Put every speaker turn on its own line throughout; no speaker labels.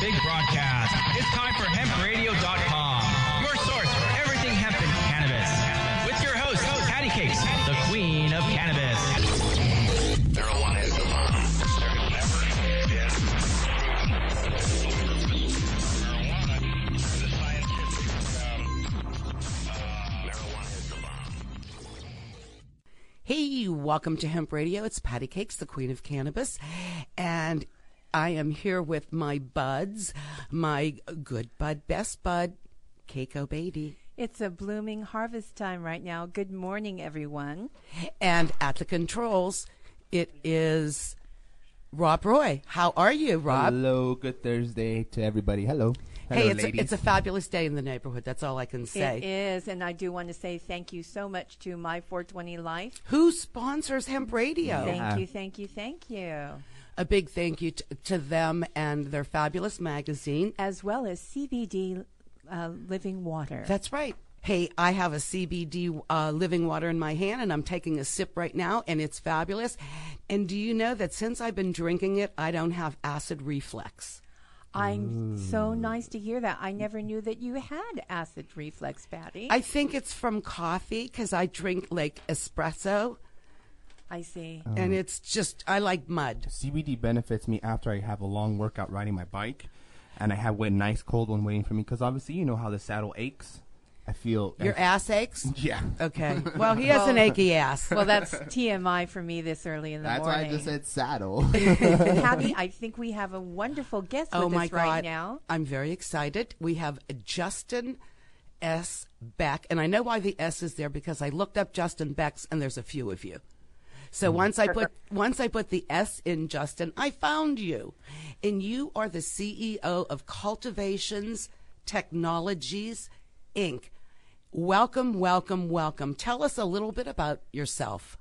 big broadcast. It's time for hempradio.com, your source for everything hemp and cannabis. With your host, PatiCakes, the queen of cannabis.
Marijuana is the bomb.
Hey, welcome to Hemp Radio. It's PatiCakes, the queen of cannabis. And I am here with my buds, my good bud, best bud, Keiko Beatie.
It's a blooming harvest time right now. Good morning, everyone.
And at the controls, it is Rob Roy. How are you, Rob?
Hello, good Thursday to everybody. Hello. Hello,
hey, it's a,
ladies.
it's a fabulous day in the neighborhood. That's all I can say.
It is, and I do want to say thank you so much to My 420 Life.
Who sponsors Hemp Radio?
Thank you, thank you, thank you.
A big thank you t- to them and their fabulous magazine.
As well as CBD uh, Living Water.
That's right. Hey, I have a CBD uh, living water in my hand, and I'm taking a sip right now, and it's fabulous. And do you know that since I've been drinking it, I don't have acid reflux?
I'm so nice to hear that. I never knew that you had acid reflux, Patty.
I think it's from coffee because I drink like espresso,
I see.
and um, it's just I like mud.
CBD benefits me after I have a long workout riding my bike, and I have a nice cold one waiting for me. Because obviously, you know how the saddle aches. I feel
Your
I-
ass aches?
Yeah.
Okay. Well, he has an achy ass.
Well, that's TMI for me this early in the morning.
That's why. I just said saddle.
Patty, I think we have a wonderful guest
oh
with
my
us
God.
right now.
I'm very excited. We have Justin S. Beck, and I know why the S is there because I looked up Justin Beck's, and there's a few of you. So once I put once I put the S in Justin, I found you, and you are the CEO of Cultivations Technologies Inc. Welcome, welcome, welcome. Tell us a little bit about yourself.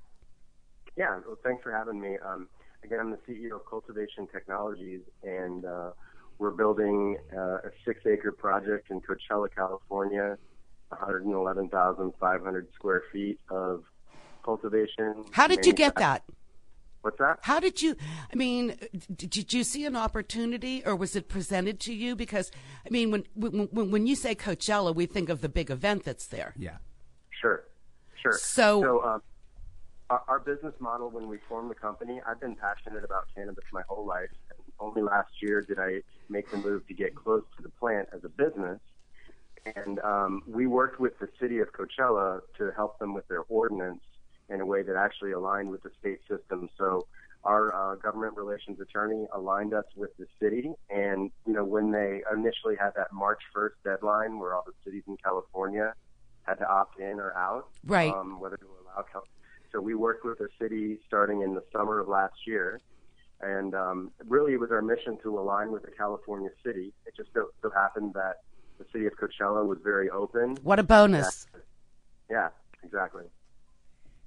Yeah, well, thanks for having me. Um, again, I'm the CEO of Cultivation Technologies, and uh, we're building uh, a six-acre project in Coachella, California, 111,500 square feet of cultivation.
How did you get that?
What's that?
How did you? I mean, did you see an opportunity, or was it presented to you? Because I mean, when when when you say Coachella, we think of the big event that's there.
yeah.
Sure, sure.
So-
so um, our, our business model when we formed the company, I've been passionate about cannabis my whole life. And only last year did I make the move to get close to the plant as a business. And um, we worked with the city of Coachella to help them with their ordinance in a way that actually aligned with the state system. So our uh, government relations attorney aligned us with the city. And, you know, when they initially had that March 1st deadline where all the cities in California had to opt in or out,
Right.
um, whether to allow. Cal- so we worked with the city starting in the summer of last year, and um, really it was our mission to align with the California city. It just so, so happened that the city of Coachella was very open.
What a bonus!
Yeah, exactly.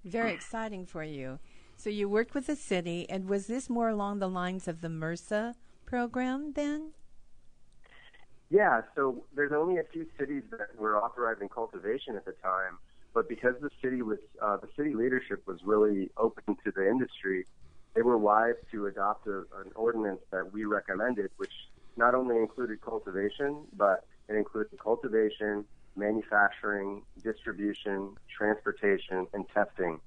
Very exciting for you. So you worked with the city, and was this more along the lines of the MRSA program then?
Yeah, so there's only a few cities that were authorizing cultivation at the time, but because the city was uh, the city leadership was really open to the industry, they were wise to adopt a, an ordinance that we recommended, which not only included cultivation, but it included cultivation, manufacturing, distribution, transportation, and testing.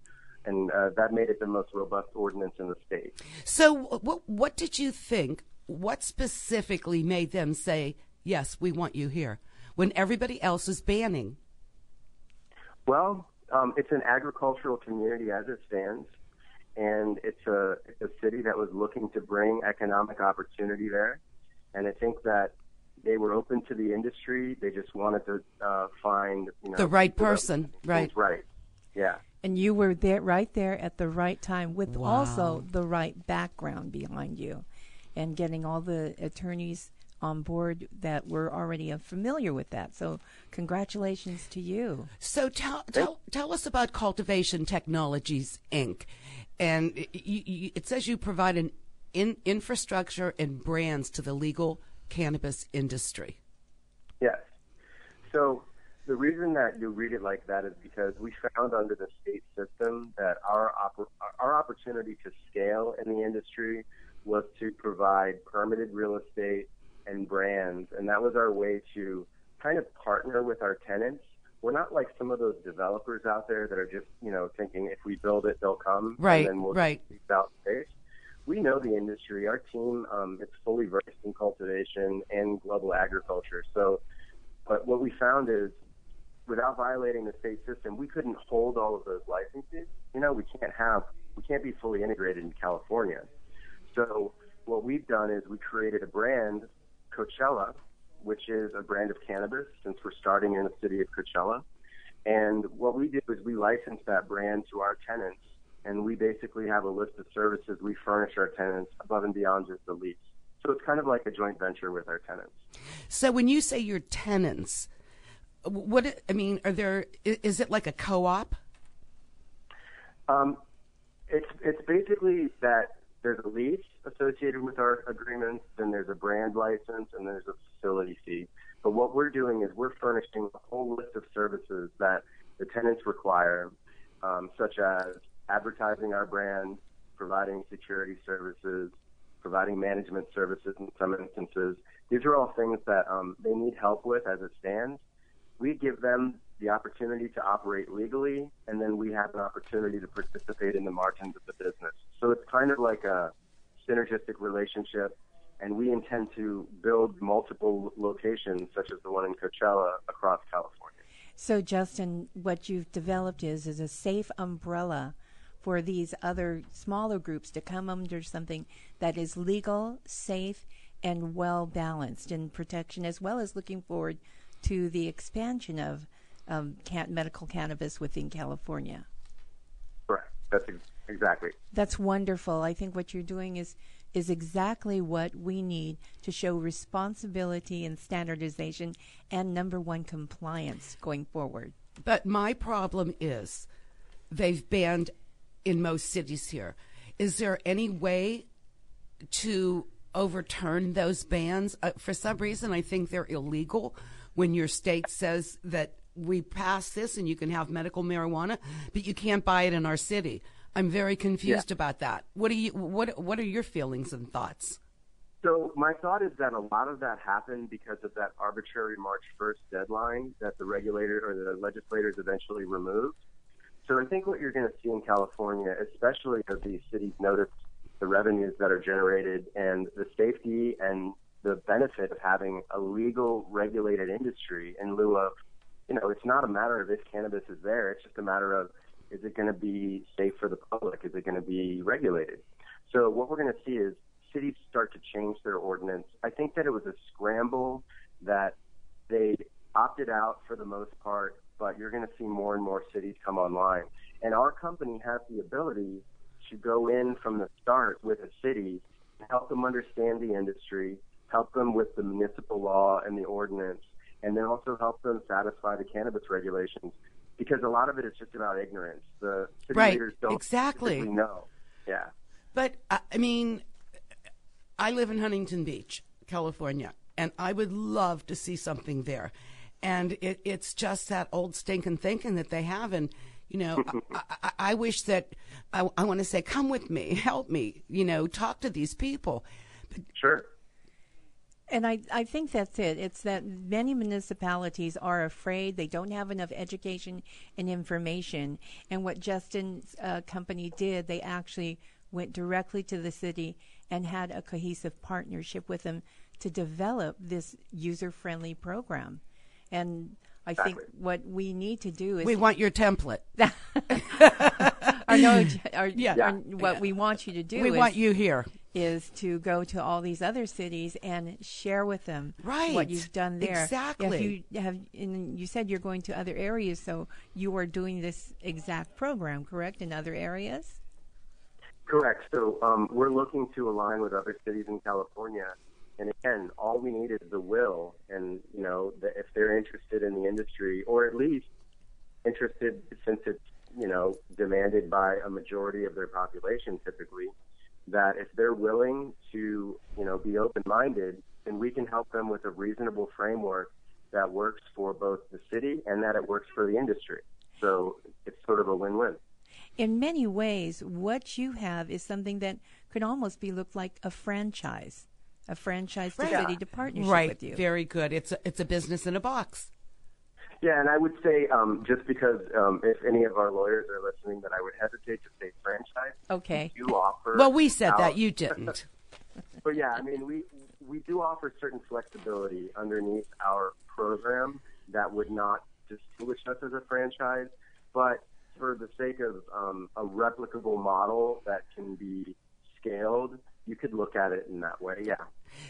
And uh, that made it the most robust ordinance in the state.
So, what what did you think? What specifically made them say, "Yes, we want you here," when everybody else is banning?
Well, um, it's an agricultural community as it stands, and it's a, it's a city that was looking to bring economic opportunity there. And I think that they were open to the industry. They just wanted to uh, find you know
The right
people that-
person, right.
Right. Yeah.
And you were there right there at the right time with
Wow.
also the right background behind you and getting all the attorneys on board that were already uh, familiar with that. So congratulations to you.
So tell tell tell us about Cultivation Technologies Inc. And y y it says you provide an in, infrastructure and brands to the legal cannabis industry.
Yes. So the reason that you read it like that is because we found under the state system that our oppor- our opportunity to scale in the industry was to provide permitted real estate, and brands, and that was our way to kind of partner with our tenants. We're not like some of those developers out there that are just, you know, thinking if we build it, they'll come.
Right,
And then we'll
right.
out space. We know the industry. Our team um, is fully versed in cultivation and global agriculture. So, but what we found is without violating the state system, we couldn't hold all of those licenses. You know, we can't have, we can't be fully integrated in California. So what we've done is we created a brand, Coachella, which is a brand of cannabis since we're starting in the city of Coachella. And what we do is we license that brand to our tenants, and we basically have a list of services we furnish our tenants above and beyond just the lease. So it's kind of like a joint venture with our tenants.
So when you say your tenants, what I mean, are there is it like a co-op?
Um, it's it's basically that there's a lease associated with our agreement, then there's a brand license, and there's a facility fee. But what we're doing is we're furnishing a whole list of services that the tenants require, um, such as advertising our brand, providing security services, providing management services in some instances. These are all things that um, they need help with as it stands. We give them the opportunity to operate legally, and then we have an opportunity to participate in the margins of the business. So it's kind of like a synergistic relationship, and we intend to build multiple locations, such as the one in Coachella, across California.
So, Justin, what you've developed is is a safe umbrella for these other smaller groups to come under something that is legal, safe, and well balanced in protection, as well as looking forward to the expansion of um, can- medical cannabis within California.
Correct. That's ex- exactly.
That's wonderful. I think what you're doing is is exactly what we need to show responsibility and standardization and number one compliance going forward.
But my problem is they've banned in most cities here. Is there any way to overturn those bans? Uh, for some reason, I think they're illegal when your state says that we pass this and you can have medical marijuana, but you can't buy it in our city. I'm very confused about that. What are you? What What are your feelings and thoughts?
So my thought is that a lot of that happened because of that arbitrary March 1st deadline that the regulator or the legislators eventually removed. So I think what you're going to see in California, especially as these cities notice the revenues that are generated and the safety and the benefit of having a legal regulated industry in lieu of, you know, it's not a matter of if cannabis is there. It's just a matter of is it going to be safe for the public? Is it going to be regulated? So what we're going to see is cities start to change their ordinance. I think that it was a scramble that they opted out for the most part, but you're going to see more and more cities come online. And our company has the ability to go in from the start with a city and help them understand the industry, help them with the municipal law and the ordinance, and then also help them satisfy the cannabis regulations. Because a lot of it is just about ignorance. The city
Right,
leaders don't
exactly.
know. Yeah.
But I mean, I live in Huntington Beach, California, and I would love to see something there. And it, it's just that old stinking thinking that they have. And, you know, I, I, I wish that I, I want to say, come with me, help me, you know, talk to these people.
Sure.
And I, I think that's it. It's that many municipalities are afraid they don't have enough education and information. And what Justin's uh, company did, they actually went directly to the city and had a cohesive partnership with them to develop this user friendly program. And I think what we need to do is
We want your template.
or no, or,
Yeah.
or what we want you to do
We
is,
want you here.
is to go to all these other cities and share with them
Right.
what you've done there.
Exactly.
If you have, and you said you're going to other areas, so you are doing this exact program, correct? In other areas.
Correct. So um, we're looking to align with other cities in California, and again, all we need is the will, and you know, the, if they're interested in the industry, or at least interested, since it's you know demanded by a majority of their population, typically, that if they're willing to you know be open-minded, then we can help them with a reasonable framework that works for both the city and that it works for the industry. So it's sort of a win-win.
In many ways, what you have is something that could almost be looked like a franchise. A franchise to
Right.
city to partnership
right.
with you.
Very good. It's a, it's a business in a box.
Yeah, and I would say um, just because um, if any of our lawyers are listening, that I would hesitate to say franchise.
Okay.
You offer.
Well, we said
our-
that. You didn't.
But yeah, I mean, we we do offer certain flexibility underneath our program that would not distinguish us as a franchise, but for the sake of um, a replicable model that can be scaled, you could look at it in that way. Yeah.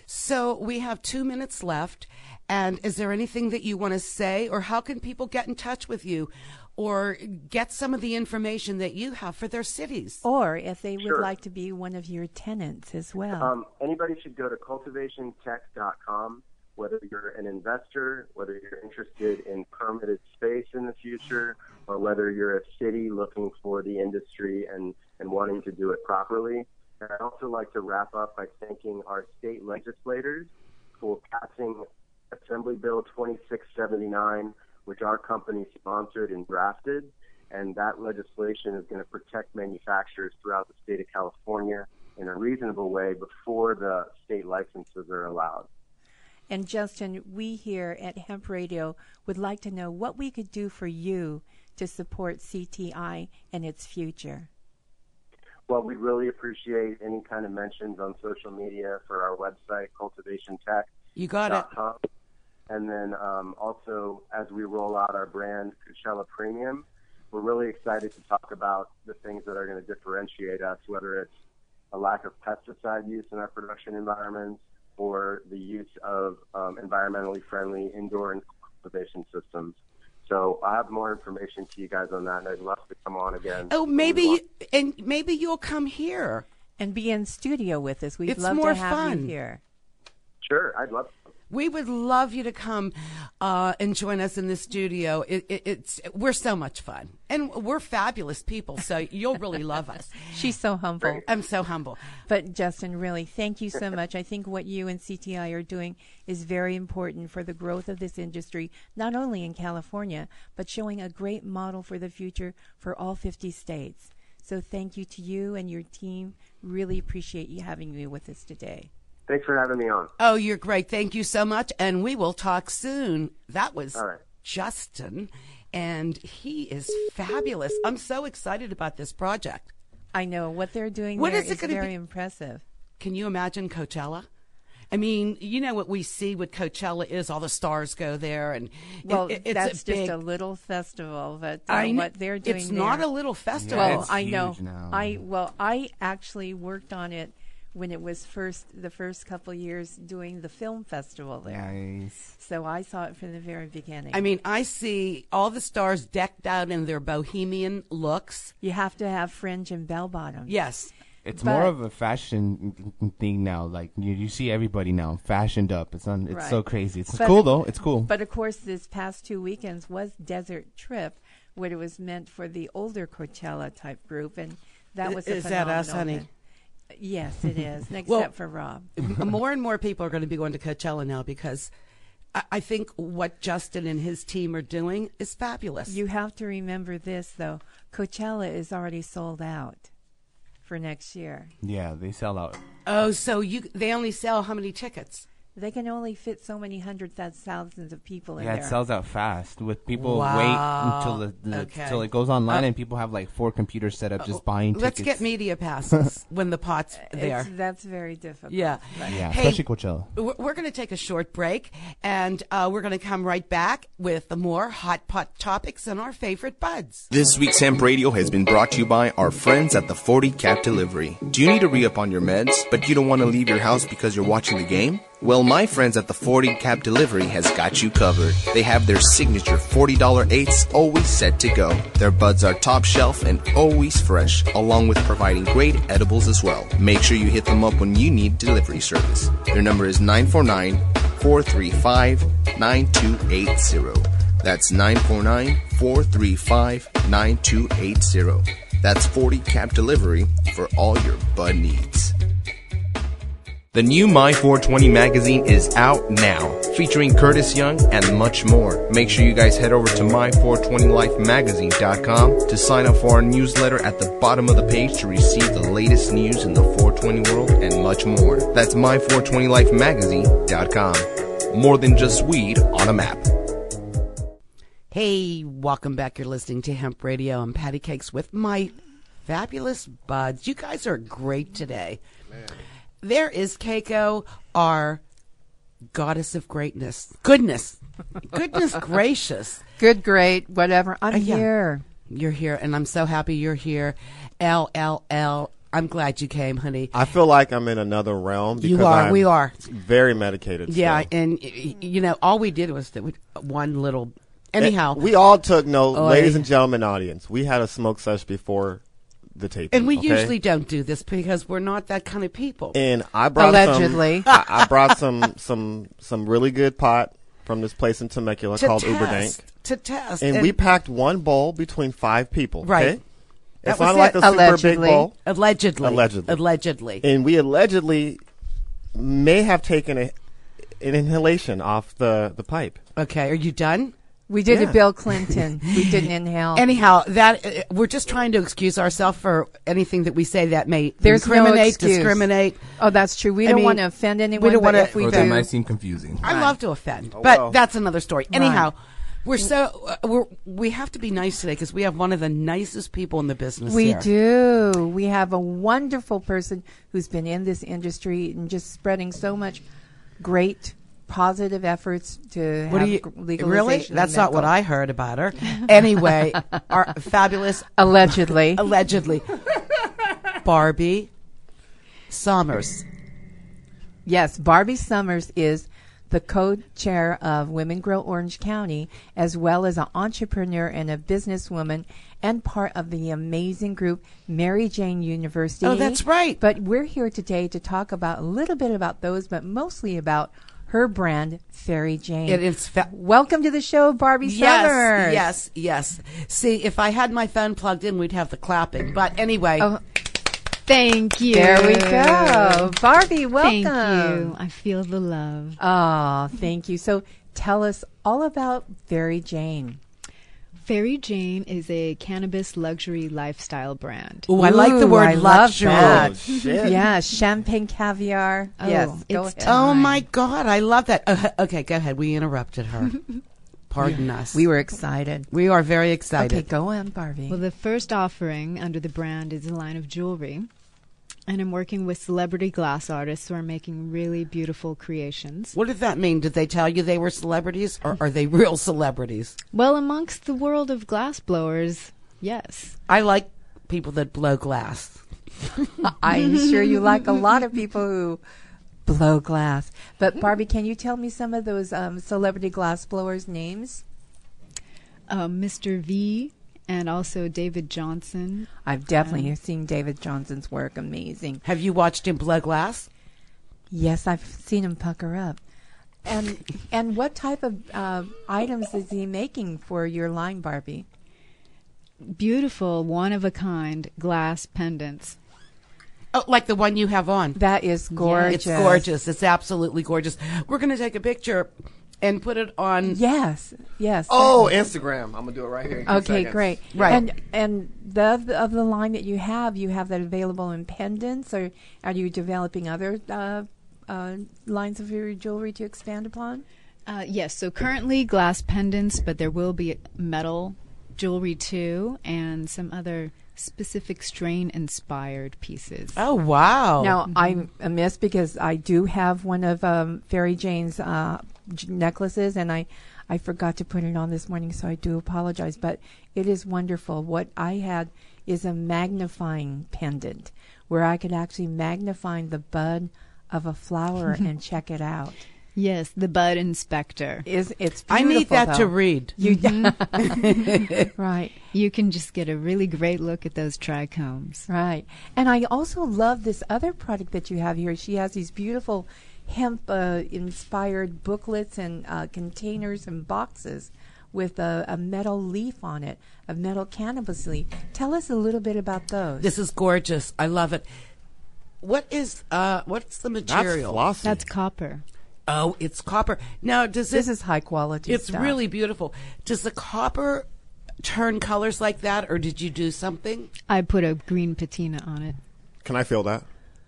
So we have two minutes left. And is there anything that you want to say, or how can people get in touch with you, or get some of the information that you have for their cities?
Or if they would
Sure.
like to be one of your tenants as well.
Um, anybody should go to cultivationtech.com, whether you're an investor, whether you're interested in permitted space in the future, or whether you're a city looking for the industry and, and wanting to do it properly. I'd also like to wrap up by thanking our state legislators for passing Assembly Bill 2679, which our company sponsored and drafted. And that legislation is going to protect manufacturers throughout the state of California in a reasonable way before the state licenses are allowed.
And Justin, we here at Hemp Radio would like to know what we could do for you to support CTI and its future.
Well, we'd really appreciate any kind of mentions on social media for our website, cultivationtech.com.
You got it.
And then um, also, as we roll out our brand, Coachella Premium, we're really excited to talk about the things that are going to differentiate us, whether it's a lack of pesticide use in our production environments or the use of um, environmentally friendly indoor and cultivation systems. So I have more information to you guys on that, and I'd love to come on again.
Oh, maybe, you, and maybe you'll come here.
And be in studio with us. We'd
It's
love
more
to have
fun.
you here.
Sure, I'd love to.
We would love you to come uh, and join us in the studio. It, it, it's we're so much fun, and we're fabulous people. So you'll really love us.
She's so humble.
I'm so humble.
But Justin, really, thank you so much. I think what you and CTI are doing is very important for the growth of this industry, not only in California, but showing a great model for the future for all 50 states. So thank you to you and your team. Really appreciate you having me with us today.
Thanks for having me on.
Oh, you're great. Thank you so much, and we will talk soon. That was
All right.
Justin, and he is fabulous. I'm so excited about this project.
I know what they're doing
What
there
is it
is
gonna
very
be?
impressive.
Can you imagine Coachella? I mean, you know what we see what Coachella is. All the stars go there, and
Well,
it- it's
that's
a big,
just a little festival, but uh,
I kn-
what they're doing
It's not a little festival.
Yeah,
Well,
it's
I know.
now.
I well, I actually worked on it when it was first the first couple years doing the film festival there.
Nice.
So I saw it from the very beginning.
I mean, I see all the stars decked out in their bohemian looks.
you have to have fringe and bell bottoms.
Yes.
It's
But-
more of a fashion thing now. Like you, you see everybody now fashioned up. It's on. It's
Right.
so crazy. It's
But-
cool though. It's cool.
But of course, this past two weekends was Desert Trip, what it was meant for the older Coachella type group, and that
I-
was a
is that us,
phenomenal
honey?
Event. Yes, it is. Except
Well-
for Rob.
more and more people are going to be going to Coachella now because I, I think what Justin and his team are doing is fabulous.
You have to remember this though. Coachella is already sold out for next year.
yeah, they sell out.
oh, so you they only sell how many tickets?
They can only fit so many hundreds of thousands of people in
Yeah,
there.
it sells out fast. With people
Wow.
wait until the, the
Okay.
until it goes online,
Uh,
and people have like four computers set up just buying
Let's
tickets.
get media passes when the pot's there.
It's, that's very difficult.
Yeah.
Yeah,
Hey,
especially Coachella.
We're, we're going to take a short break, and uh, we're going to come right back with more hot pot topics and our favorite buds.
This week's Hemp Radio has been brought to you by our friends at the 40 Cap Delivery. Do you need to re up on your meds, but you don't want to leave your house because you're watching the game? Well, my friends at the 40 Cap Delivery has got you covered. They have their signature $40 eights always set to go. Their buds are top shelf and always fresh, along with providing great edibles as well. Make sure you hit them up when you need delivery service. Their number is 949 435 9280. That's 949 435 9280. That's 40 Cap Delivery for all your bud needs. The new My 420 magazine is out now, featuring Curtis Young and much more. Make sure you guys head over to my420lifemagazine.com to sign up for our newsletter at the bottom of the page to receive the latest news in the 420 world and much more. That's my420lifemagazine.com. More than just weed on a map.
Hey, welcome back. You're listening to Hemp Radio. I'm PatiCakes with my fabulous buds. You guys are great today. There is Keiko, our goddess of greatness. Goodness. Goodness gracious.
Good, great, whatever. I'm
Uh, yeah.
here.
You're here, and I'm so happy you're here. LLL. I'm glad you came, honey.
I feel like I'm in another realm.
You
because
are,
I'm
we are.
Very medicated.
Yeah,
still.
and y- y- you know, all we did was that we, one little. Anyhow,
we all took note,
Oy.
ladies and gentlemen, audience. We had a smoke sesh before the tape,
and we
okay?
usually don't do this because we're not that kind of people.
And I brought
Allegedly.
Some, I, I brought some some some really good pot from this place in Temecula
to
called Uberdank,
to test,
and, we packed one bowl between five people.
Right.
Okay? It's
was
not like
it.
a super big bowl.
allegedly,
Allegedly.
allegedly.
and we allegedly may have taken a, an inhalation off the, the pipe.
okay, are you done?
We did
Yeah.
a Bill Clinton. we didn't inhale.
Anyhow, that uh, we're just trying to excuse ourselves for anything that we say that may
There's no
incriminate,
excuse.
discriminate.
oh, that's true. We
I
don't
mean,
want to offend anyone.
we don't wanna-
if
or that might seem confusing.
I love to offend,
Oh,
but
well.
that's another story. Anyhow, we're so uh, we're we have to be nice today because we have one of the nicest people in the business.
We
here.
do. We have a wonderful person who's been in this industry and just spreading so much great positive efforts to
What
have
you
legalization.
really? That's not what I heard about her. Anyway, our fabulous
allegedly.
allegedly Barbie Sommars.
Yes, Barbie Sommars is the co-chair of Women Grow Orange County, as well as an entrepreneur and a businesswoman, and part of the amazing group Mary Jane University.
Oh, that's right.
But we're here today to talk about a little bit about those, but mostly about her brand, Faerie Jane.
It is fa-
Welcome to the show, Barbie Sommars.
Yes, yes, yes. See, if I had my phone plugged in, we'd have the clapping. But anyway,
Oh,
Thank you.
there we go. Barbie, welcome.
Thank you. I feel the love.
Oh, thank you. So tell us all about Faerie Jane.
Faerie Jane is a cannabis luxury lifestyle brand.
Oh, I like the word
I love
luxury.
that.
Oh, shit.
Yeah, champagne caviar.
Oh,
yes, go
it's
ahead.
Oh my God, I love that. Uh, okay, go ahead. We interrupted her. Pardon us.
We were excited.
we are very excited.
Okay, go on, Barbie.
Well, the first offering under the brand is a line of jewelry. And I'm working with celebrity glass artists who are making really beautiful creations.
What did that mean? Did they tell you they were celebrities, or are they real celebrities?
Well, amongst the world of glass blowers, yes.
I like people that blow glass.
I'm sure you like a lot of people who blow glass. But Barbie, can you tell me some of those um, celebrity glass blowers' names?
Um, Mr. V and also David Johnson.
I've definitely seen David Johnson's work. Amazing.
Have you watched him blow glass?
Yes, I've seen him pucker up. And and what type of uh, items is he making for your line, Barbie?
Beautiful, one of a kind glass pendants.
Oh, like the one you have on.
That is gorgeous.
It's gorgeous. It's absolutely gorgeous. We're going to take a picture and put it on.
Yes, yes.
Oh, Instagram. I'm gonna do it right here. in
Okay,
seconds.
great.
Right.
And and the of the, line that you have, you have that available in pendants, or are you developing other uh, uh, lines of your jewelry to expand upon?
Uh, yes, so currently glass pendants, but there will be metal jewelry too, and some other specific strain inspired pieces.
Oh, wow.
Now I'm amiss because I do have one of um, Faerie Jane's uh, j- necklaces, and I I forgot to put it on this morning, so I do apologize. But it is wonderful. What I had is a magnifying pendant where I could actually magnify the bud of a flower and check it out.
Yes, the bud inspector.
Is it's
I need
beautiful,
that to read.
You right.
You can just get a really great look at those trichomes.
Right. And I also love this other product that you have here. She has these beautiful hemp uh, inspired booklets and uh, containers and boxes with a, a metal leaf on it, a metal cannabis leaf. Tell us a little bit about those.
This is gorgeous. I love it. what is uh what's the
That's
material?
flossy.
That's copper.
Oh, it's copper. Now, does
This
it,
is high quality.
It's
stuff.
really beautiful. Does the copper turn colors like that, or did you do something?
I put a green patina on it.
Can I feel that?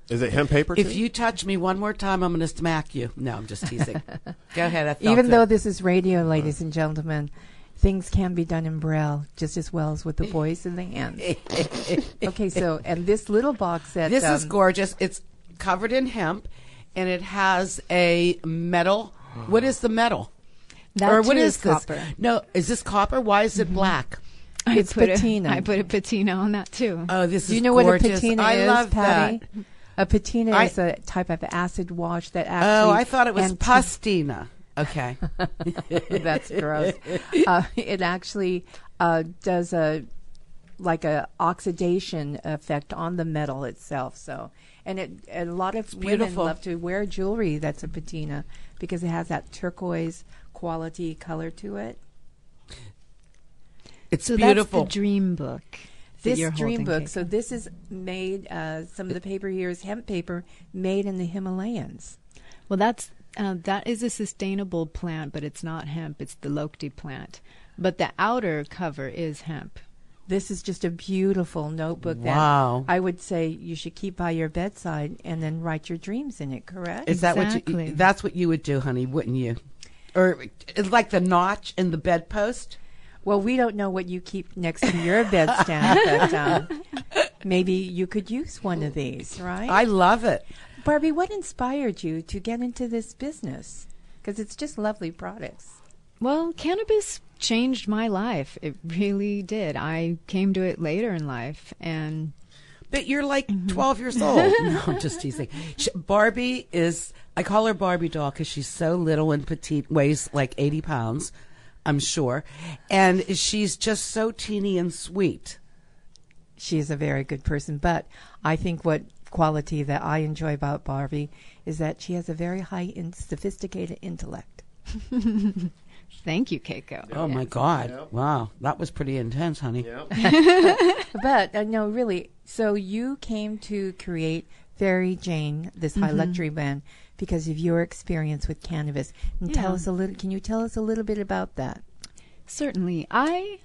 Is it hemp paper?
If
too?
you touch me one more time, I'm going to smack you. No, I'm just teasing. Go ahead. I felt
Even
it.
though this is radio, ladies and gentlemen, things can be done in braille just as well as with the voice and the hands. okay, so and this little box that
this is
um,
gorgeous. It's covered in hemp, and it has a metal. What is the metal?
That
or what
too
is
is
this?
copper.
No, is this copper? Why is it black?
I
It's
put
patina.
A, I put a patina on that too.
Oh, this
Do you
is
know
gorgeous.
what a patina
I
is,
love
Patty?
that.
A patina
I-
is a type of acid wash that actually.
Oh, I thought it was
anti-
pastina. Okay.
That's gross. Uh, it actually uh, does a like a oxidation effect on the metal itself. So, and it and a lot of women love to wear jewelry that's a patina because it has that turquoise quality color to it.
It's
so
beautiful.
that's the dream book. That
This
you're
dream book.
Kate.
So this is made. Uh, some of the paper here is hemp paper made in the Himalayas.
Well, that's uh, that is a sustainable plant, but it's not hemp. It's the Lokta plant. But the outer cover is hemp.
This is just a beautiful notebook
Wow.
that I would say you should keep by your bedside and then write your dreams in it, correct?
Is that what you? That's what you would do, honey, wouldn't you? Or it's like the notch in the bedpost.
Well, we don't know what you keep next to your bedstand, but um, maybe you could use one of these, right?
I love it.
Barbie, what inspired you to get into this business? Because it's just lovely products.
Well, cannabis changed my life. It really did. I came to it later in life, and
But you're like 12 years old. no, I'm just teasing. Sh Barbie is, I call her Barbie doll because she's so little and petite, weighs like 80 pounds, I'm sure. And she's just so teeny and sweet.
She is a very good person, but I think what quality that I enjoy about Barbie is that she has a very high and sophisticated intellect.
thank you, Keiko.
Oh my God. Wow. That was pretty intense, honey. Yep.
But uh, no, really. So you came to create Faerie Jane, this high luxury brand, because of your experience with cannabis. And tell us a little. Can you tell us a little bit about that?
Certainly. I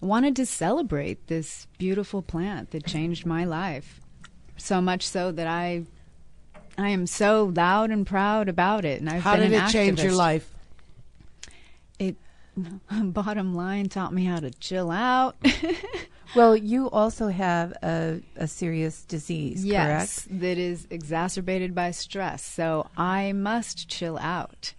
wanted to celebrate this beautiful plant that changed my life. So much so that I I am so loud and proud about it and I've
How
been
did
an
it change your life?
It bottom line taught me how to chill out.
Well, you also have a, a serious disease,
yes,
correct?
that is exacerbated by stress. So I must chill out.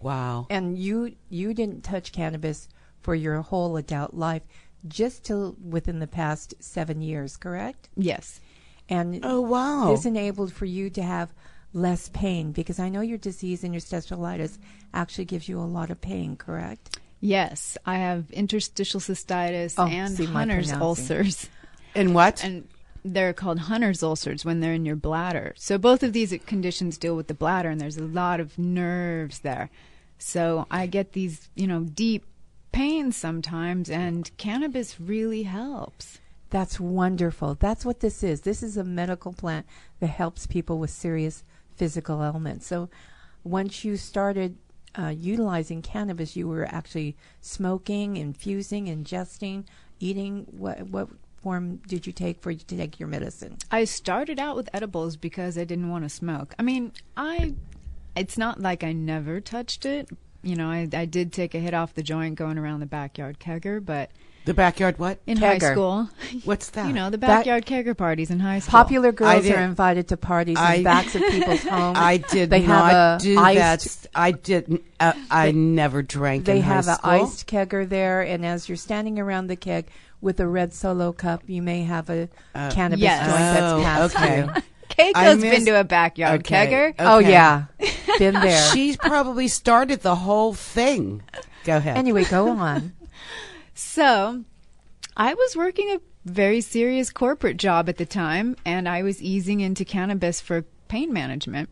Wow.
And you you didn't touch cannabis for your whole adult life, just till within the past seven years, correct?
Yes.
And
Oh, wow.
this enabled for you to have less pain because I know your disease and your staphylitis actually gives you a lot of pain, correct?
Yes, I have interstitial cystitis
Oh,
and
see my
Hunner's ulcers.
And what?
and they're called Hunter's ulcers when they're in your bladder. So both of these conditions deal with the bladder, and there's a lot of nerves there. So I get these, you know, deep pains sometimes, and cannabis really helps.
That's wonderful. That's what this is. This is a medical plant that helps people with serious physical ailments. So once you started uh, utilizing cannabis, you were actually smoking, infusing, ingesting, eating. What what form did you take for you to take your medicine?
I started out with edibles because I didn't want to smoke. I mean, I it's not like I never touched it. You know, I I did take a hit off the joint going around the backyard kegger, but
the backyard what?
in high
Kegger.
school,
What's that?
you know, the
Back-
backyard kegger parties in high school.
Popular girls are invited to parties in
I-
backs of people's homes.
I did
They
not
have a
do
iced,
that. I didn't. Uh, I never drank.
They
in high
have an iced kegger there, and as you're standing around the keg with a red solo cup, you may have a cannabis
yes.
joint that's
Oh,
passed
okay.
you.
I
Keiko's
missed-
been to a backyard
Okay.
kegger.
Oh yeah, been there.
She probably started the whole thing. Go ahead.
anyway, go on.
So, I was working a very serious corporate job at the time, and I was easing into cannabis for pain management.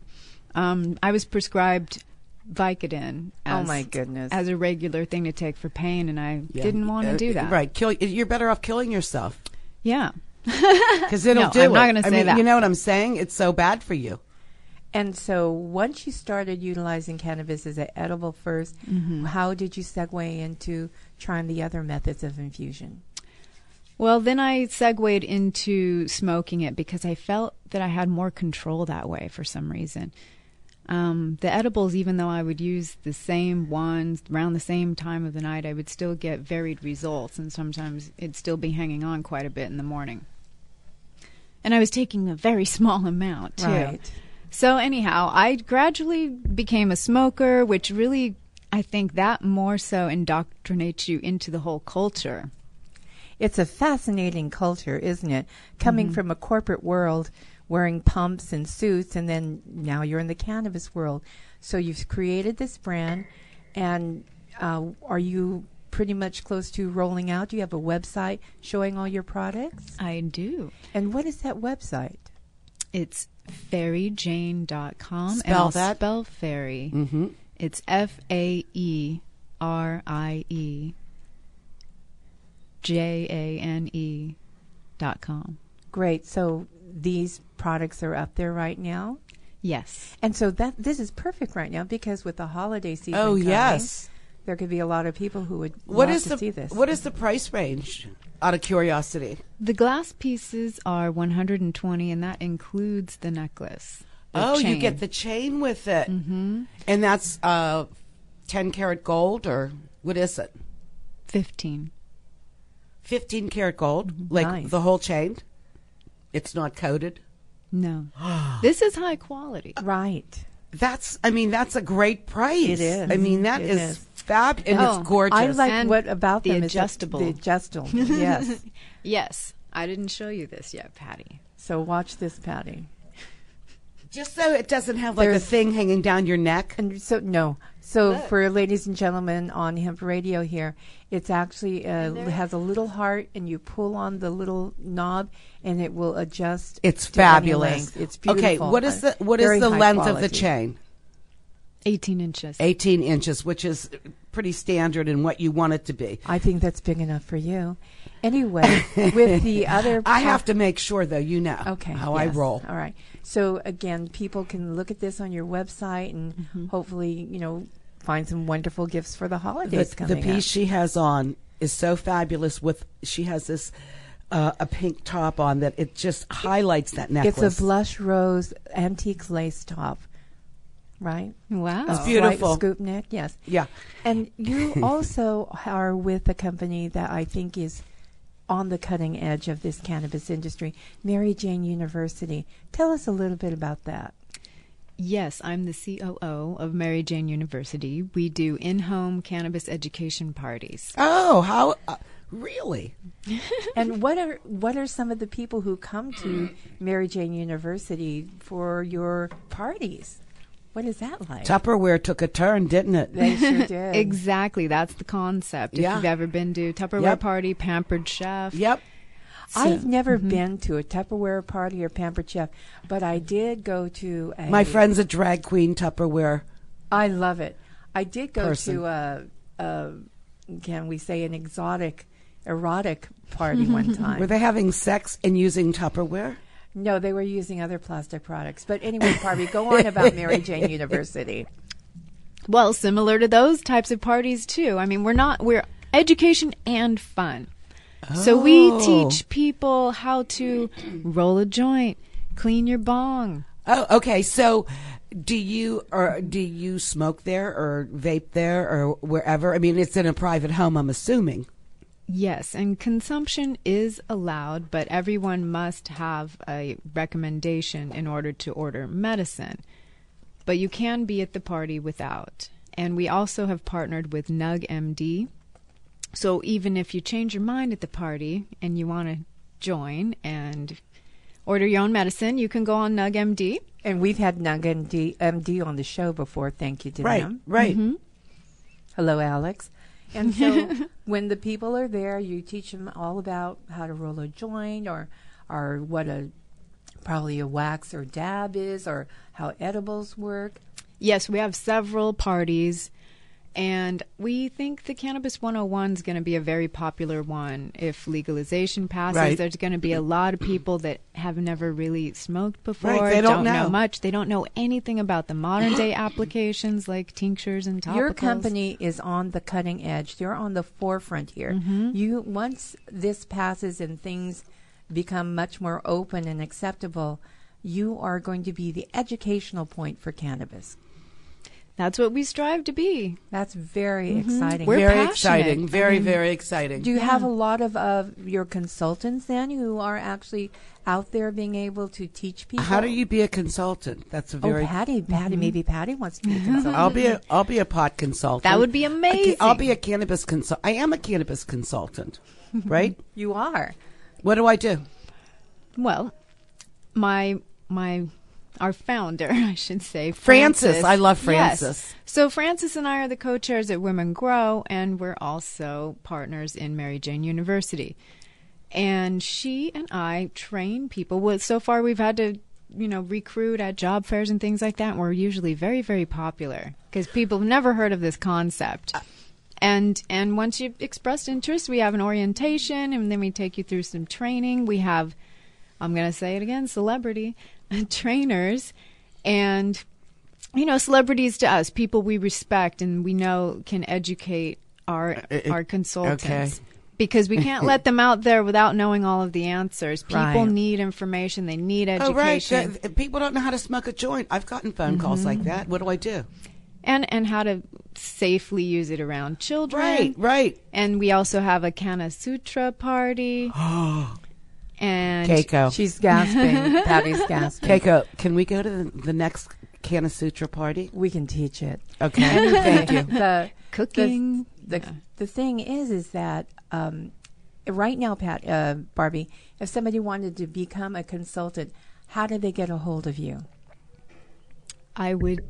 Um, I was prescribed Vicodin.
Oh,
As,
my goodness.
As a regular thing to take for pain, and I
Yeah.
didn't want to
Uh,
do that.
Right. Kill. You're better off killing yourself.
Yeah.
Because it'll
No,
do
I'm
it.
not gonna say
mean,
that.
You know what I'm saying? It's so bad for you.
And so, once you started utilizing cannabis as an edible 1st
Mm-hmm.
how did you segue into trying the other methods of infusion?
Well, then I segued into smoking it because I felt that I had more control that way for some reason. Um, the edibles, even though I would use the same ones around the same time of the night, I would still get varied results, and sometimes it'd still be hanging on quite a bit in the morning. And I was taking a very small amount, too.
Right.
So, anyhow, I gradually became a smoker, which really, I think that more so indoctrinates you into the whole culture.
It's a fascinating culture, isn't it? Coming from a corporate world, wearing pumps and suits, and then now you're in the cannabis world. So you've created this brand, and uh, are you pretty much close to rolling out? Do you have a website showing all your products?
I do.
And what is that website?
It's faeriejane.com. and
Spell
I'll
that.
Spell fairy.
Mm-hmm.
It's F A E R I E J A N E dot com.
Great. So these products are up there right now.
Yes.
And so that this is perfect right now because with the holiday season
Oh,
coming,
yes.
there could be a lot of people who would
What
love
is
to
the
see this.
what is the price range? Out of curiosity.
The glass pieces are 120, and that includes the necklace. The
oh, you get the chain with it, mm-hmm. and that's uh, ten karat gold, or what is it?
15.
Fifteen karat gold, like
Nice.
the whole chain. It's not coated.
No. this is high quality.
right?
That's, I mean, that's a great price.
It is.
I mean, that
It
is,
is.
fab, and
Oh,
it's gorgeous.
I like
And
what about
the
them is
adjustable.
The adjustable, yes.
Yes. I didn't show you this yet, Patty.
So watch this, Patty.
Just so it doesn't have like
There's-
a thing hanging down your neck.
And so no, so for ladies and gentlemen on Hemp Radio here, it's actually uh, has a little heart, and you pull on the little knob, and it will adjust.
It's
to
fabulous.
length. It's beautiful.
Okay, what is the what is the
high
length of the chain?
18 inches.
18 inches, which is pretty standard in what you want it to be.
I think that's big enough for you. Anyway, with the other,
I have to make sure, though, you know
Okay.
how I roll.
All right. So again, people can look at this on your website and
Mm-hmm.
hopefully, you know, find some wonderful gifts for the
The,
holidays
the
coming
piece
up.
she has on is so fabulous. With she has this uh, a pink top on that it just highlights that necklace.
It's a blush rose antique lace top, right?
Wow.
A
It's beautiful.
slight scoop neck, yes.
Yeah.
And you also are with a company that I think is on the cutting edge of this cannabis industry, Mary Jane University. Tell us a little bit about that.
Yes, I'm the COO of Mary Jane University. We do in home cannabis education parties.
Oh, how uh, really?
and what are what are some of the people who come to Mary Jane University for your parties? What is that like?
Tupperware took a turn, didn't it?
They sure did.
Exactly, that's the concept. If
Yeah.
you've ever been to Tupperware
Yep.
party, Pampered Chef.
Yep.
I've never
Mm-hmm.
been to a Tupperware party or Pampered Chef, but I did go to a.
My friend's a drag queen Tupperware.
I love it. I did go
Person.
to a, a, can we say, an exotic, erotic party one time.
Were they having sex and using Tupperware?
No, they were using other plastic products. But anyway, Barbie, go on about Mary Jane University.
Well, similar to those types of parties too. I mean, we're not we're education and fun. Oh. So we
Oh.
teach people how to roll a joint, clean your bong.
Oh, okay. So, do you or do you smoke there or vape there or wherever? I mean, it's in a private home. I'm assuming.
Yes, and consumption is allowed, but everyone must have a recommendation in order to order medicine. But you can be at the party without. And we also have partnered with NuggMD. So even if you change your mind at the party and you want to join and order your own medicine, you can go on NuggMD.
And we've had NuggMD, MD on the show before. Thank you to
Right.
them.
Right. Mm-hmm.
Hello, Alex. And so when the people are there, you teach them all about how to roll a joint or or what a probably a wax or dab is or how edibles work.
Yes, we have several parties, And we think the Cannabis 101 is going to be a very popular one. If legalization passes,
Right.
there's going to be a lot of people that have never really smoked before, right.
they don't know.
much. They don't know anything about the modern day applications like tinctures and topicals.
Your company is on the cutting edge. You're on the forefront here.
Mm-hmm.
You once this passes and things become much more open and acceptable, you are going to be the educational point for cannabis.
That's what we strive to be.
That's very mm-hmm. exciting.
We're
very
passionate.
exciting. Very,
I mean,
very exciting.
Do you have a lot of uh, your consultants then who are actually out there being able to teach people?
How do you be a consultant? That's a
Oh,
very.
Patty, Patty, mm-hmm. maybe Patty wants to be a consultant.
I'll be a I'll be a pot consultant.
That would be
A ca-
amazing.
I'll be a cannabis consult. I am a cannabis consultant, right?
you are.
What do I do?
Well, my my our founder, I should say,
Frances. I love
Yes.
Frances.
So Frances and I are the co-chairs at Women Grow, and we're also partners in Mary Jane University. And she and I train people. Well, so far we've had to, you know, recruit at job fairs and things like that. And we're usually very, very popular because people have never heard of this concept. And and once you've expressed interest, we have an orientation, and then we take you through some training. We have, I'm going to say it again, celebrity trainers, and you know, celebrities to us, people we respect and we know can educate our
Uh,
our consultants.
okay.
Because we can't let them out there without knowing all of the answers. People
Right.
need information. They need education
Oh, right. People don't know how to smoke a joint. I've gotten phone calls like that. What do I do?
and and how to safely use it around children.
Right, right.
And we also have a Canna Sutra party. and
Keiko.
She's gasping. Patty's gasping.
Keiko, can we go to the, the next Canna Sutra party?
We can teach it.
Okay. Thank you.
The
cooking.
the the thing is is that um, right now, Pat uh, Barbie, if somebody wanted to become a consultant, how do they get a hold of you?
I would,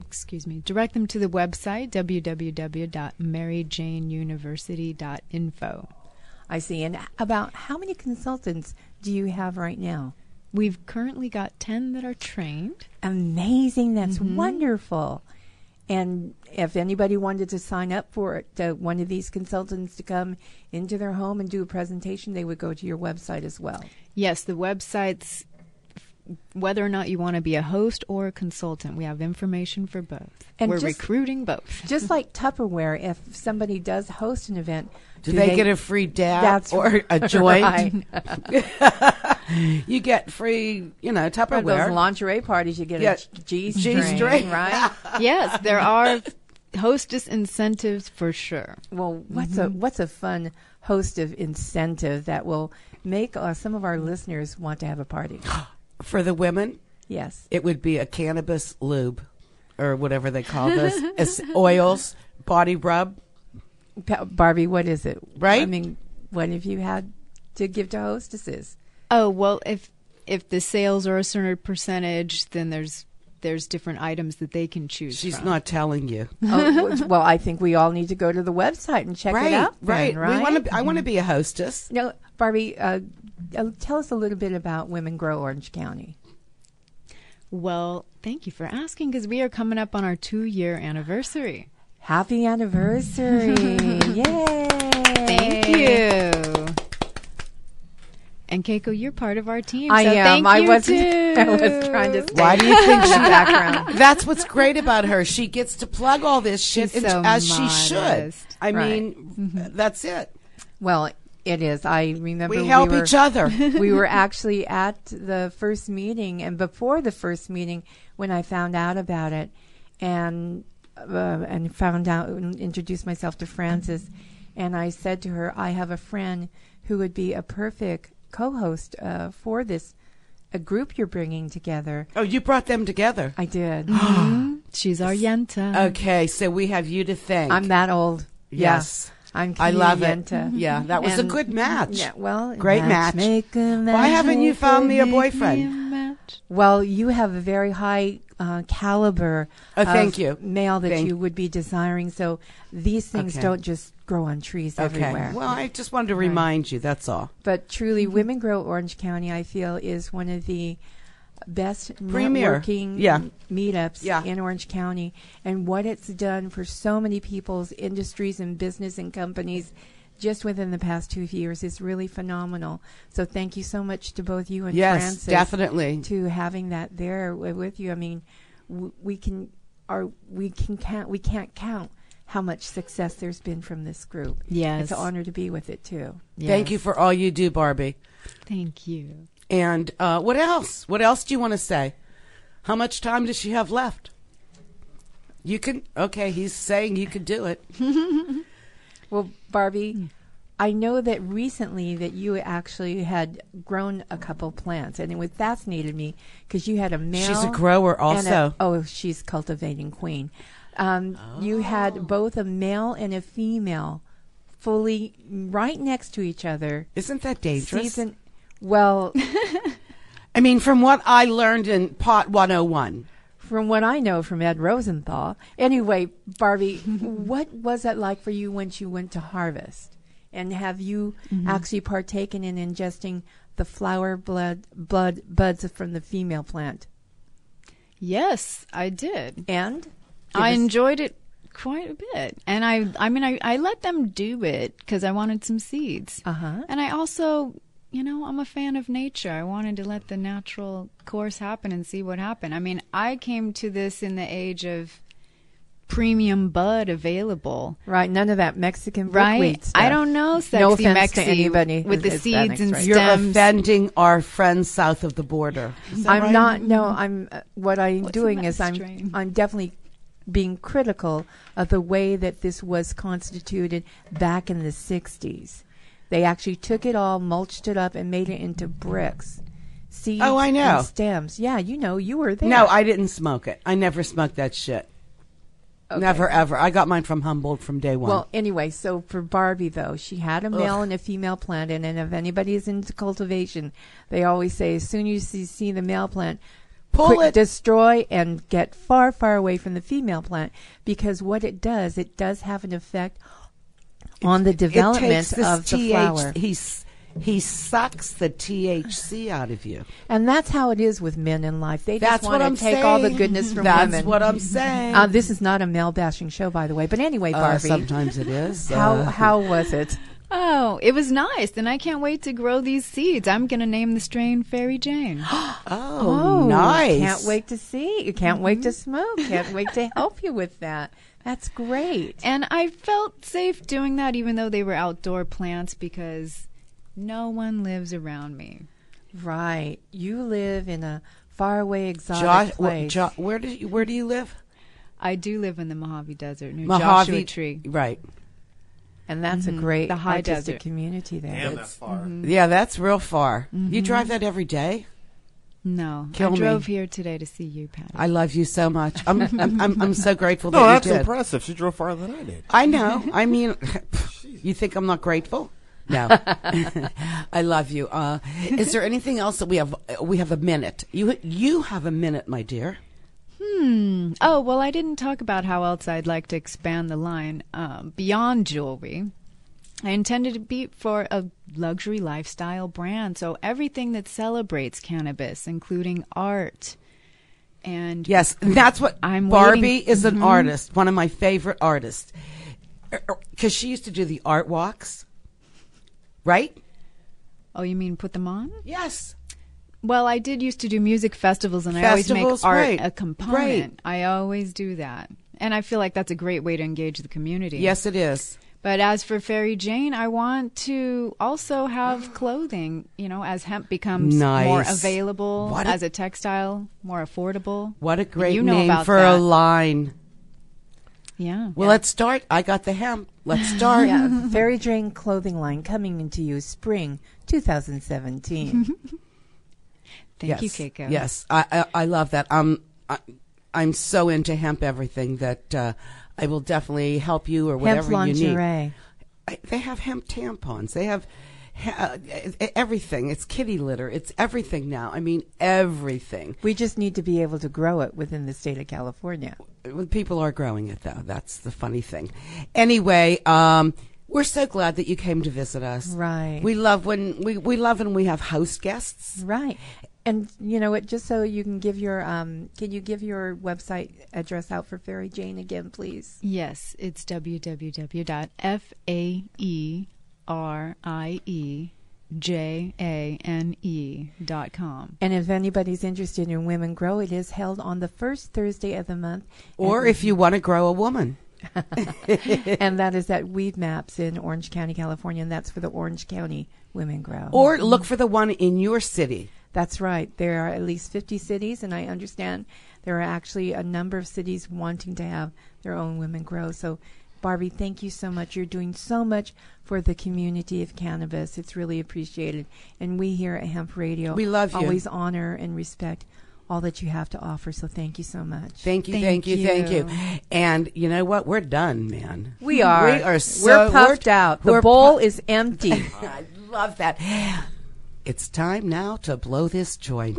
excuse me, direct them to the website www.maryjaneuniversity.info.
I see. And about how many consultants do you have right now?
We've currently got 10 that are trained.
Amazing. That's wonderful. And if anybody wanted to sign up for it, uh, one of these consultants to come into their home and do a presentation, they would go to your website as well.
Yes, the website's whether or not you want to be a host or a consultant, we have information for both.
And
We're
just-
recruiting both.
Just like Tupperware, if somebody does host an event,
Do, they, get a free dab
That's
or a joint?
right.
You get free, you know,
For those
Tupperware.
lingerie parties, you get
Yeah,
a G string,
G-string.
right?
yes, there are hostess incentives for sure.
Well, what's a what's a fun host of incentive that will make uh, some of our listeners want to have a party?
For the women,
Yes.
it would be a cannabis lube or whatever they call this. It's oils, body rub.
Pa- Barbie, what is it?
Right?
I mean, what have you had to give to hostesses?
Oh well, if if the sales are a certain percentage, then there's there's different items that they can choose.
She's
from.
not telling you.
oh, well, I think we all need to go to the website and check
right,
it out. then,
right.
right.
We want to. I want to be a hostess.
No, Barbie, uh, uh, tell us a little bit about Women Grow Orange County.
Well, thank you for asking because we are coming up on our two year anniversary.
Happy anniversary! Yay!
Thank you. And Keiko, you're part of our team.
I
so
am.
Thank
I
you
was.
too.
I was trying to. Stay
Why do you think
in
she
background?
That's what's great about her. She gets to plug all this shit
so
as she should. I
Right.
mean, that's it.
Well, it is. I remember
We help
were,
each other.
we were actually at the first meeting, and before the first meeting, when I found out about it, and uh, and found out and introduced myself to Frances, and I said to her, "I have a friend who would be a perfect co-host uh, for this." A group you're bringing together.
Oh, you brought them together.
I did.
She's our Yenta.
Okay, so we have you to thank.
I'm that old. Yeah.
Yes.
I'm.
I love it. Yeah, that was a good match.
Yeah, well,
Great match.
A
Why haven't you found me a boyfriend?
Match.
Well, you have a very high uh, caliber.
Oh, thank
of
you.
Male that
Thank-
you would be desiring. So these things
Okay.
don't just grow on trees
Okay.
everywhere.
Well, I just wanted to remind you. That's all.
but truly, Women Grow Orange County, I feel, is one of the best
Premier.
networking
Yeah.
meetups
Yeah.
in Orange County, and what it's done for so many people's industries and business and companies. Just within the past two years is really phenomenal. So thank you so much to both you and
Yes,
Frances
definitely.
to having that there with you. I mean, w- we can are we can count we can't count how much success there's been from this group.
Yes.
it's an honor to be with it too.
Thank you for all you do, Barbie.
Thank you.
And uh, what else? What else do you want to say? How much time does she have left? You can. Okay, he's saying you could do it.
Well, Barbie, I know that recently that you actually had grown a couple plants, and it was fascinated me because you had a male.
She's a grower
and a-
also.
oh, she's cultivating queen. Um, You had both a male and a female, fully right next to each other.
Isn't that dangerous?
Season, well,
I mean, from what I learned in Pot 101,
from what I know from Ed Rosenthal. Anyway, Barbie, what was that like for you when you went to harvest? And have you actually partaken in ingesting the flower blood blood buds from the female plant?
Yes, I did.
And
I
us-
enjoyed it quite a bit. And I I mean I, I let them do it cuz I wanted some seeds.
Uh-huh.
And I also, you know, I'm a fan of nature. I wanted to let the natural course happen and see what happened. I mean, I came to this in the age of premium bud available.
right, none of that Mexican
Right?
buckwheat stuff.
I don't know sexy
no offense
Mexi
to anybody
with the seeds and
right?
you're
stems.
offending our friends south of the border.
I'm
right?
not. No, I'm. Uh, what I'm
What's
doing is I'm.
strain?
I'm definitely being critical of the way that this was constituted back in the '60s. They actually took it all, mulched it up, and made it into bricks. Seeds
Oh, I know.
and stems. Yeah, you know, you were there.
No, I didn't smoke it. I never smoked that shit. Never ever. I got mine from Humboldt from day one.
Well, anyway, so for Barbie though, she had a male and a female plant, and, and if anybody is into cultivation, they always say as soon as you see the male plant,
Pull
quick
it.
destroy and get far, far away from the female plant because what it does, it does have an effect on the development
takes this
of the
TH
flower.
He, he sucks the THC out of you.
And that's how it is with men in life. They
That's
just want
I'm
to take
saying.
all the goodness from
That's
women.
what I'm saying.
Uh, this is not a male bashing show, by the way. But anyway,
Uh,
Barbie,
sometimes it is.
how
Uh,
how was it?
Oh, it was nice, and I can't wait to grow these seeds. I'm going to name the strain Faerie Jane.
oh, nice.
Can't wait to see. You can't wait to
Mm-hmm.
smoke. Can't wait to help you with that. That's great.
And I felt safe doing that, even though they were outdoor plants, because no one lives around me.
Right. You live in a faraway, exotic
Josh, wh-
place.
Jo- where do you, where do you live?
I do live in the Mojave Desert near
Mojave
Joshua Tree.
Right.
and that's a great
The high
artistic
desert.
community there.
Damn, that's far.
Yeah, that's real far. You
Mm-hmm.
drive that every day?
No,
Kill
I
me.
drove here today to see you, Patty.
I love you so much. I'm I'm I'm, I'm so grateful
No,
that
that's
you did.
impressive. She drove farther than I did.
I know. I mean, you think I'm not grateful? No, I love you. Uh, is there anything else that we have? We have a minute. You you have a minute, my dear.
Hmm. Oh, well, I didn't talk about how else I'd like to expand the line um, beyond jewelry. I intended to be for a luxury lifestyle brand, so everything that celebrates cannabis, including art. And
Yes, that's what
I'm
Barbie
waiting- Mm-hmm.
is an artist, one of my favorite artists, because she used to do the art walks, right?
oh, you mean put them on?
Yes.
Well, I did used to do music festivals, and I always make art
right,
a component.
right.
I always do that, and I feel like that's a great way to engage the community.
Yes, it is.
But as for Faerie Jane, I want to also have clothing, you know, as hemp becomes more available
a-
as a textile, more affordable.
What a great
you know
name
about
for
that.
a line.
Yeah.
Well, let's start. I got the hemp. Let's start.
yeah, Faerie Jane clothing line coming into you spring 2017.
Thank you,
yes.
Keiko.
Yes, I, I I love that. Um, I, I'm so into hemp everything that uh, I will definitely help you or
Hemp
whatever you need.
lingerie.
They have hemp tampons. They have uh, everything. It's kitty litter. It's everything now. I mean, everything.
We just need to be able to grow it within the state of California.
When people are growing it, though, that's the funny thing. Anyway, um, we're so glad that you came to visit us.
Right.
We love when we we love when we have house guests.
Right. And you know what? Just so you can give your um, can you give your website address out for Faerie Jane again, please?
Yes, it's www.faeriejane
And if anybody's interested in Women Grow, it is held on the first Thursday of the month.
Or if you want to grow a woman.
and that is at Weedmaps in Orange County, California, and that's for the Orange County Women Grow.
Or look for the one in your city.
That's right. There are at least 50 cities, and I understand there are actually a number of cities wanting to have their own Women Grow. So, Barbie, thank you so much. You're doing so much for the community of cannabis. It's really appreciated. And we here at Hemp Radio
We love you.
always honor and respect all that you have to offer. So, thank you so much.
Thank you,
Thank
thank, you, thank you.
you.
And you know what? We're done, man.
We are.
We are so
We're puffed
we're-
out. The bowl
pu-
is empty.
I love that. It's time now to blow this joint.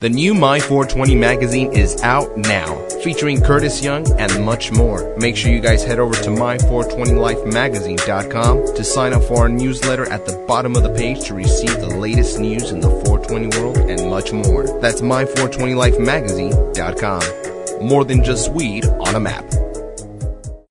The new My 420 magazine is out now, featuring Curtis Young and much more. Make sure you guys head over to my420lifemagazine.com to sign up for our newsletter at the bottom of the page to receive the latest news in the 420 world and much more. That's my420lifemagazine.com. More than just weed on a map.